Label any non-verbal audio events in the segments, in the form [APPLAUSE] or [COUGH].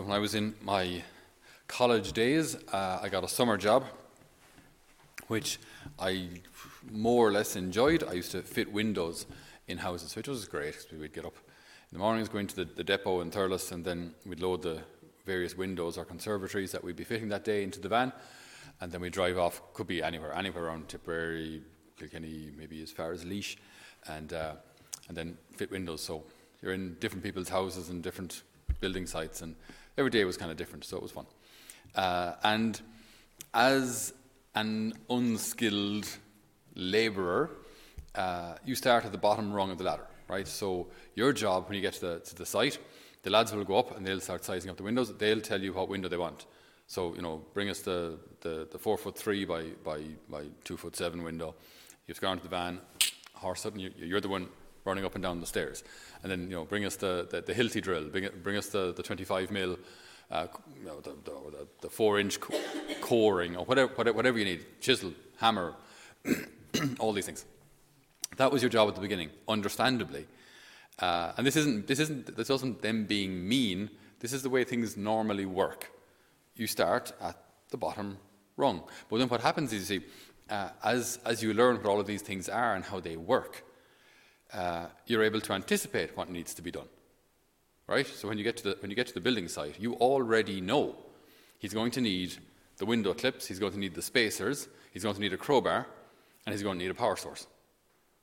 So when I was in my college days, uh, I got a summer job, which I more or less enjoyed. I used to fit windows in houses, which was great because we'd get up in the mornings, go into the, the depot in Thurles, and then we'd load the various windows or conservatories that we'd be fitting that day into the van, and then we'd drive off. Could be anywhere, anywhere around Tipperary, Kilkenny, maybe as far as Laois, and uh, and then fit windows. So you're in different people's houses and different building sites, and every day was kind of different, so it was fun. Uh, and as an unskilled labourer, uh, you start at the bottom rung of the ladder, right? So your job when you get to the, to the site, the lads will go up and they'll start sizing up the windows. They'll tell you what window they want. So you know, bring us the, the, the four foot three by, by, by two foot seven window. You have to go onto the van, horse it, and you, you're the one running up and down the stairs. And then, you know, bring us the, the, the Hilti drill, bring, bring us the, the 25 mil, uh, you know, the, the, the, four inch co- coring, or whatever, whatever you need, chisel, hammer, [CLEARS THROAT] all these things. That was your job at the beginning, understandably. Uh, and this isn't, this isn't, this wasn't them being mean. This is the way things normally work. You start at the bottom rung. But then what happens is, you see, uh, as, as you learn what all of these things are and how they work, uh, you're able to anticipate what needs to be done. Right? So when you, get to the, when you get to the building site, you already know he's going to need the window clips, he's going to need the spacers, he's going to need a crowbar, and he's going to need a power source.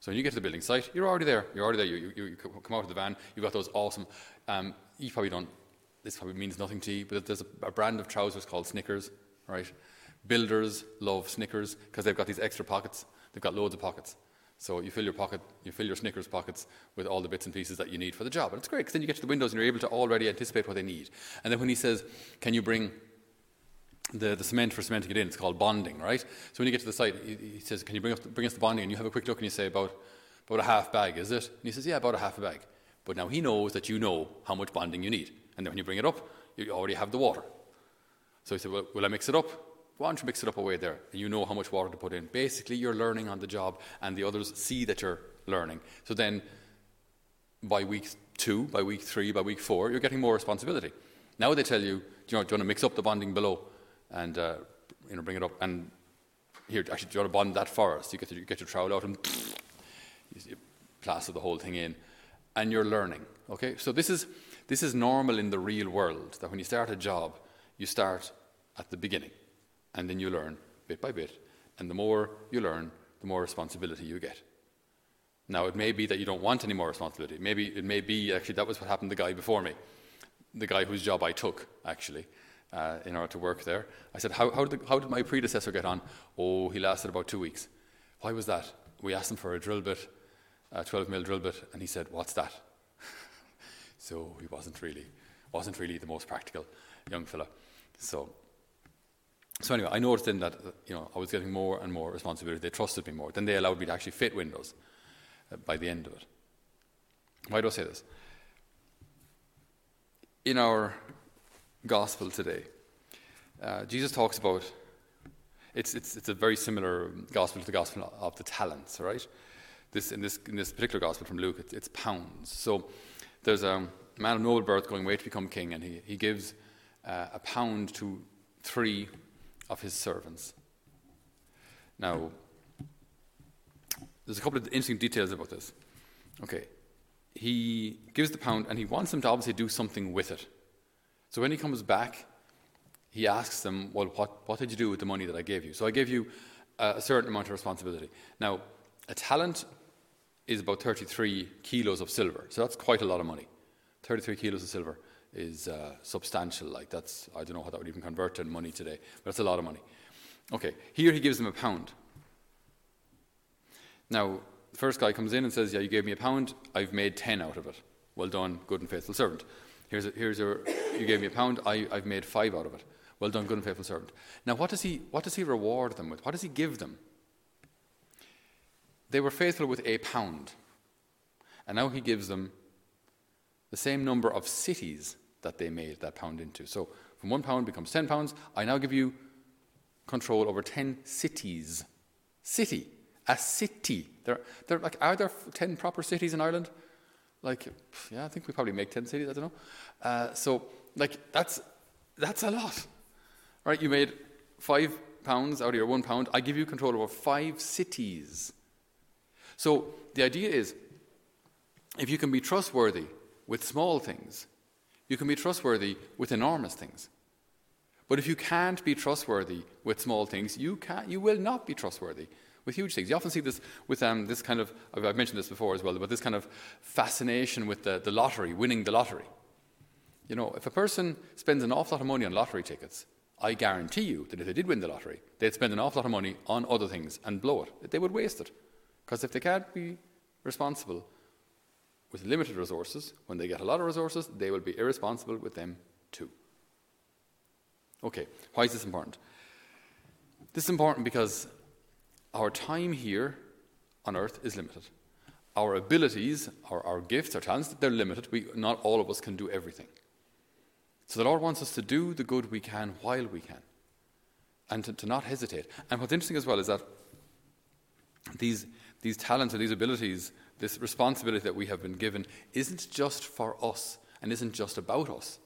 So when you get to the building site, you're already there. You're already there. You, you, you come out of the van, you've got those awesome. Um, you probably don't, this probably means nothing to you, but there's a, a brand of trousers called Snickers, right? Builders love Snickers because they've got these extra pockets. They've got loads of pockets. So you fill your pocket, you fill your Snickers pockets with all the bits and pieces that you need for the job. And it's great because then you get to the windows and you're able to already anticipate what they need. And then when he says, Can you bring the, the cement for cementing it in? It's called bonding, right? So when you get to the site, he, he says, Can you bring, up, bring us the bonding? And you have a quick look and you say, About, about a half bag, is it? And he says, Yeah, about a half a bag. But now he knows that you know how much bonding you need. And then when you bring it up, you already have the water. So he said, Well, will I mix it up? Why don't you mix it up away there? And you know how much water to put in. Basically, you're learning on the job, and the others see that you're learning. So then, by week two, by week three, by week four, you're getting more responsibility. Now they tell you, do you, know, do you want to mix up the bonding below and uh, you know, bring it up? And here, actually, do you want to bond that for us? You get, to, you get your trowel out and you plaster the whole thing in, and you're learning. Okay, so this is this is normal in the real world. That when you start a job, you start at the beginning and then you learn bit by bit. And the more you learn, the more responsibility you get. Now, it may be that you don't want any more responsibility. Maybe it may be actually that was what happened to the guy before me, the guy whose job I took actually uh, in order to work there. I said, how, how, did the, how did my predecessor get on? Oh, he lasted about two weeks. Why was that? We asked him for a drill bit, a 12 mil drill bit, and he said, "What's that?" [LAUGHS] so he wasn't really wasn't really the most practical young fella. So so anyway, I noticed then that you know I was getting more and more responsibility. They trusted me more. Then they allowed me to actually fit windows uh, by the end of it. Why do I say this? In our gospel today, uh, Jesus talks about it's, it's, it's a very similar gospel to the gospel of the talents, right? This, in, this, in this particular gospel from Luke, it's, it's pounds. So there's a man of noble birth going away to become king, and he, he gives uh, a pound to three of his servants. Now, there's a couple of interesting details about this. Okay, he gives the pound and he wants them to obviously do something with it. So when he comes back, he asks them, Well, what, what did you do with the money that I gave you? So I gave you a certain amount of responsibility. Now, a talent is about 33 kilos of silver, so that's quite a lot of money. 33 kilos of silver is uh, substantial. Like that's, I don't know how that would even convert to money today, but that's a lot of money. Okay, here he gives them a pound. Now, the first guy comes in and says, Yeah, you gave me a pound, I've made 10 out of it. Well done, good and faithful servant. Here's, a, here's your, you gave me a pound, I, I've made five out of it. Well done, good and faithful servant. Now, what does, he, what does he reward them with? What does he give them? They were faithful with a pound. And now he gives them the same number of cities that they made that pound into. So from one pound becomes 10 pounds. I now give you control over 10 cities. City. A city. There, there, like, are there 10 proper cities in Ireland? Like, yeah, I think we probably make 10 cities, I don't know. Uh, so like that's that's a lot, right? You made five pounds out of your one pound. I give you control over five cities. So the idea is, if you can be trustworthy with small things, you can be trustworthy with enormous things. But if you can't be trustworthy with small things, you, can't, you will not be trustworthy with huge things. You often see this with um, this kind of, I've mentioned this before as well, but this kind of fascination with the, the lottery, winning the lottery. You know, if a person spends an awful lot of money on lottery tickets, I guarantee you that if they did win the lottery, they'd spend an awful lot of money on other things and blow it. They would waste it. Because if they can't be responsible with limited resources, when they get a lot of resources, they will be irresponsible with them too. Okay, why is this important? This is important because our time here on earth is limited. Our abilities, our, our gifts, our talents, they're limited. We, not all of us can do everything. So the Lord wants us to do the good we can while we can and to, to not hesitate. And what's interesting as well is that these, these talents or these abilities, this responsibility that we have been given, isn't just for us and isn't just about us.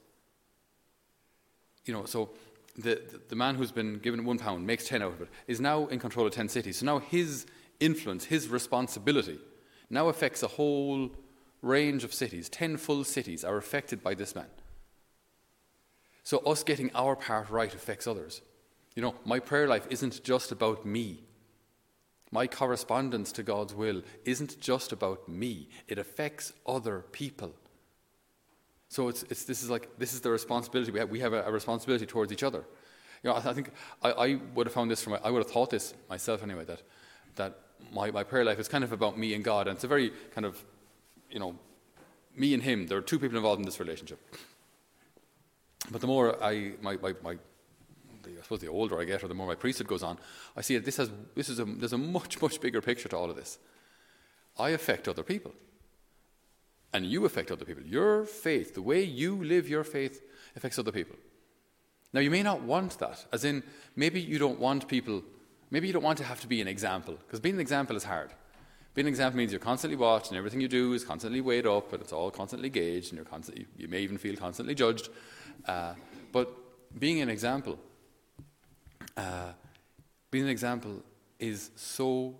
You know, so the, the, man who's been given one pound, makes 10 out of it, is now in control of 10 cities. So now his influence, his responsibility, now affects a whole range of cities. 10 full cities are affected by this man. So us getting our part right affects others. You know, my prayer life isn't just about me. My correspondence to God's will isn't just about me, it affects other people. So it's, it's, this is like this is the responsibility we have. We have a, a responsibility towards each other. You know, I, I think I, I, would have found this from I would have thought this myself anyway that that my, my prayer life is kind of about me and God, and it's a very kind of you know me and Him. There are two people involved in this relationship. But the more I my, my, my suppose the older I get, or the more my priesthood goes on, I see that this has this is a, there's a much much bigger picture to all of this. I affect other people and you affect other people. Your faith, the way you live your faith, affects other people. Now, you may not want that, as in, maybe you don't want people, maybe you don't want to have to be an example, because being an example is hard. Being an example means you're constantly watched, and everything you do is constantly weighed up, and it's all constantly gauged, and you're constantly, you may even feel constantly judged. Uh, but being an example, uh, being an example is so,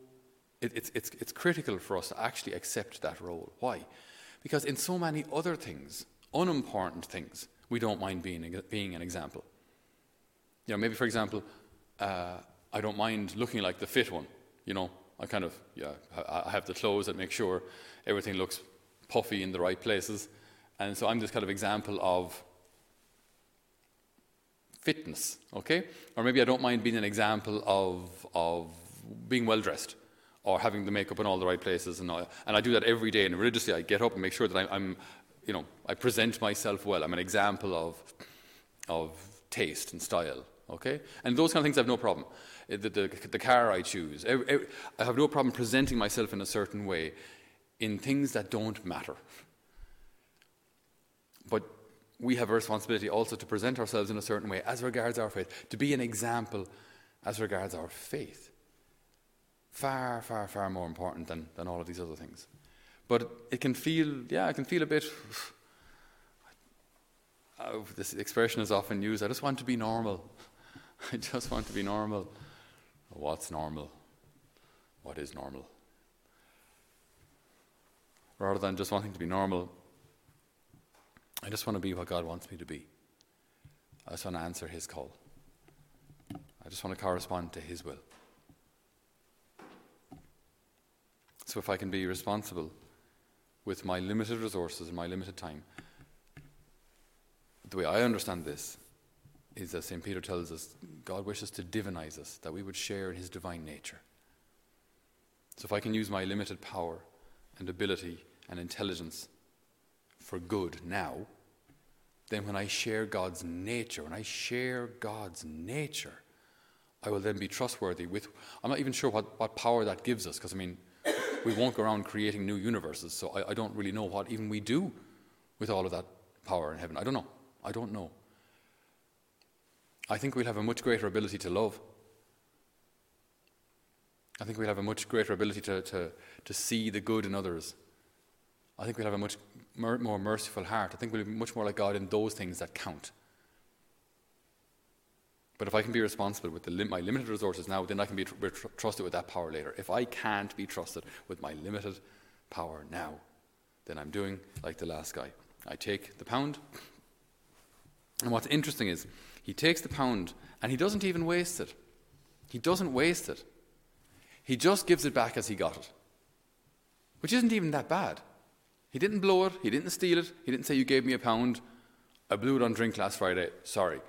it, it's, it's, it's critical for us to actually accept that role. Why? Because in so many other things, unimportant things, we don't mind being, being an example. You know, maybe for example, uh, I don't mind looking like the fit one. You know, I kind of, yeah, I have the clothes that make sure everything looks puffy in the right places. And so I'm this kind of example of fitness, okay? Or maybe I don't mind being an example of, of being well dressed or having the makeup in all the right places. And, I, and I do that every day. And religiously, I get up and make sure that I'm, I'm, you know, I present myself well. I'm an example of, of taste and style. Okay? And those kind of things I have no problem. Uh, the, the, the car I choose, every, every, I have no problem presenting myself in a certain way in things that don't matter. But we have a responsibility also to present ourselves in a certain way as regards our faith, to be an example as regards our faith far, far, far more important than, than all of these other things. But it can feel, yeah, it can feel a bit. Uh, [SIGHS] this expression is often used I just want to be normal. [LAUGHS] I just want to be normal. What's normal? What is normal? Rather than just wanting to be normal, I just want to be what God wants me to be. I just want to answer His call. I just want to correspond to His will. So if I can be responsible with my limited resources and my limited time, the way I understand this is that St. Peter tells us God wishes to divinize us, that we would share in his divine nature. So if I can use my limited power and ability and intelligence for good now, then when I share God's nature, when I share God's nature, I will then be trustworthy with. I'm not even sure what, what power that gives us, because I mean, we won't go around creating new universes. So I, I don't really know what even we do with all of that power in heaven. I don't know. I don't know. I think we'll have a much greater ability to love. I think we'll have a much greater ability to, to, to see the good in others. I think we'll have a much, mer- more merciful heart. I think we'll be much more like God in those things that count. But if I can be responsible with lim- my limited resources now, then I can be tr- tr- trusted with that power later. If I can't be trusted with my limited power now, then I'm doing like the last guy. I take the pound, and what's interesting is he takes the pound and he doesn't even waste it. He doesn't waste it. He just gives it back as he got it, which isn't even that bad. He didn't blow it, he didn't steal it, he didn't say, You gave me a pound, I blew it on drink last Friday, sorry.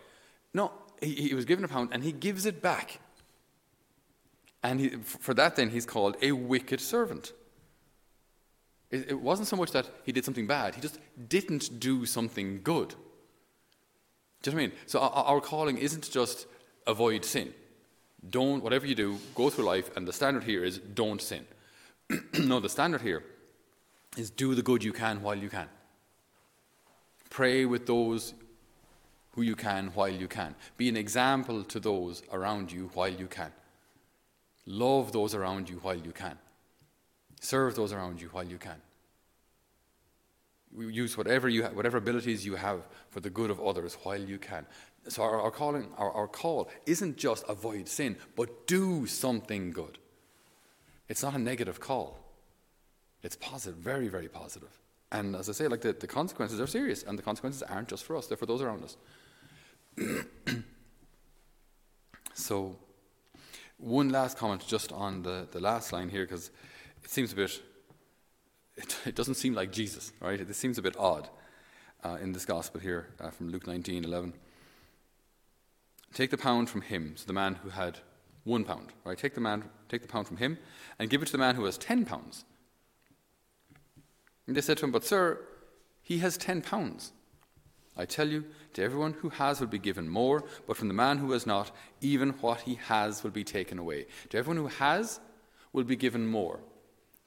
No, he, he was given a pound and he gives it back. And he, for that, then, he's called a wicked servant. It, it wasn't so much that he did something bad, he just didn't do something good. Do you know what I mean? So our, our calling isn't just avoid sin. Don't, whatever you do, go through life, and the standard here is don't sin. [CLEARS THROAT] no, the standard here is do the good you can while you can. Pray with those who you can while you can. Be an example to those around you while you can. Love those around you while you can. Serve those around you while you can. Use whatever, you ha- whatever abilities you have for the good of others while you can. So our, our calling, our, our call isn't just avoid sin, but do something good. It's not a negative call. It's positive, very, very positive. And as I say, like the, the consequences are serious, and the consequences aren't just for us, they're for those around us. [CLEARS THROAT] so, one last comment just on the, the last line here, because it seems a bit, it, it, doesn't seem like Jesus, right? It seems a bit odd uh, in this gospel here uh, from Luke 19 11. Take the pound from him, so the man who had one pound, right? Take the, man, take the pound from him and give it to the man who has ten pounds. And they said to him, But sir, he has ten pounds. I tell you, to everyone who has will be given more, but from the man who has not, even what he has will be taken away. To everyone who has will be given more.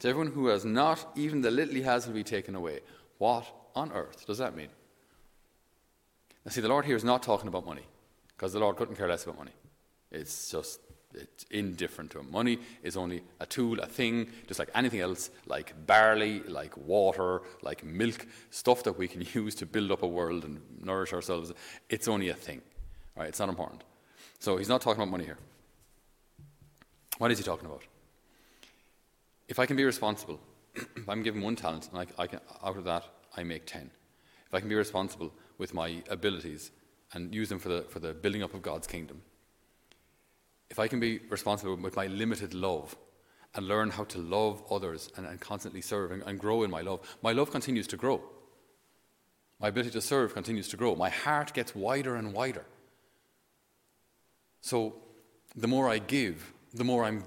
To everyone who has not, even the little he has will be taken away. What on earth does that mean? Now, see, the Lord here is not talking about money, because the Lord couldn't care less about money. It's just it's indifferent to him. Money is only a tool, a thing, just like anything else, like barley, like water, like milk, stuff that we can [LAUGHS] use to build up a world and nourish ourselves. It's only a thing. Right? It's not important. So he's not talking about money here. What is he talking about? If I can be responsible, [CLEARS THROAT] if I'm given one talent and I, I can, out of that I make ten. If I can be responsible with my abilities and use them for the, for the building up of God's kingdom, if I can be responsible with my limited love and learn how to love others and, and constantly serve and, and, grow in my love, my love continues to grow. My ability to serve continues to grow. My heart gets wider and wider. So the more I give, the more I'm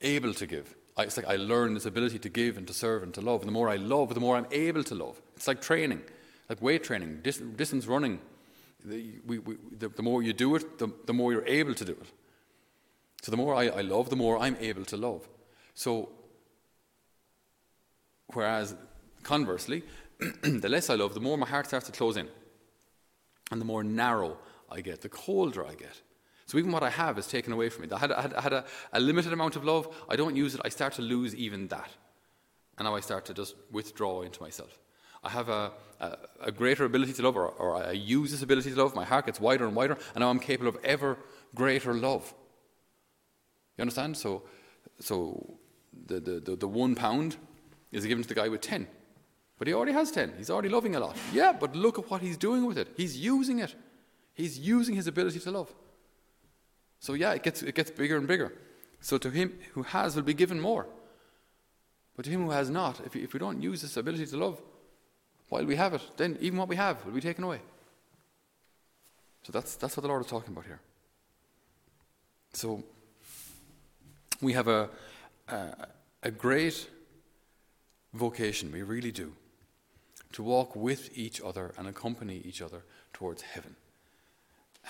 able to give. I, it's like I learn this ability to give and to serve and to love. And the more I love, the more I'm able to love. It's like training, like weight training, dis- distance running. The, we, we, the, the, more you do it, the, the more you're able to do it. So the more I, I love, the more I'm able to love. So, whereas conversely, [CLEARS THROAT] the less I love, the more my heart starts to close in. And the more narrow I get, the colder I get. So even what I have is taken away from me. I had, I had, I had a, a, limited amount of love. I don't use it. I start to lose even that. And now I start to just withdraw into myself. I have a, a, a greater ability to love, or, or I use this ability to love. My heart gets wider and wider, and now I'm capable of ever greater love. You understand? So, so the, the, the, the, one pound is given to the guy with ten. But he already has ten. He's already loving a lot. Yeah, but look at what he's doing with it. He's using it. He's using his ability to love. So yeah, it gets, it gets bigger and bigger. So to him who has will be given more. But to him who has not, if, if we don't use this ability to love while we have it, then even what we have will be taken away. So that's, that's what the Lord is talking about here. So we have a, a, a great vocation, we really do, to walk with each other and accompany each other towards heaven.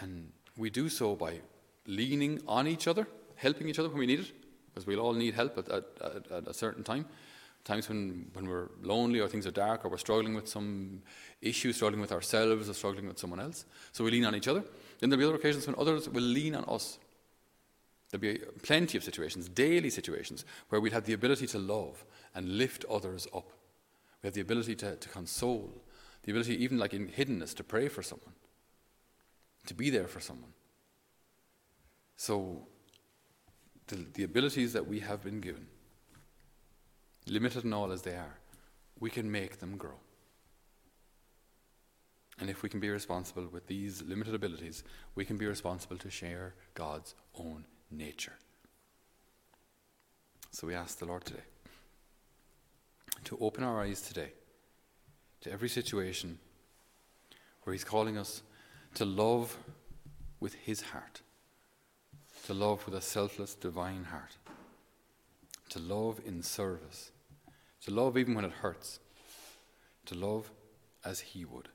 And we do so by leaning on each other, helping each other when we need it, because we'll all need help at, at, at, at, a certain time. Times when, when we're lonely or things are dark or we're struggling with some issue, struggling with ourselves or struggling with someone else. So we lean on each other. Then there'll be other occasions when others will lean on us. There'll be plenty of situations, daily situations, where we'll have the ability to love and lift others up. We have the ability to, to console, the ability, even like in hiddenness, to pray for someone, to be there for someone. So, the, the abilities that we have been given, limited and all as they are, we can make them grow. And if we can be responsible with these limited abilities, we can be responsible to share God's own nature. So we ask the Lord today to open our eyes today to every situation where He's calling us to love with His heart, to love with a selfless, divine heart, to love in service, to love even when it hurts, to love as He would.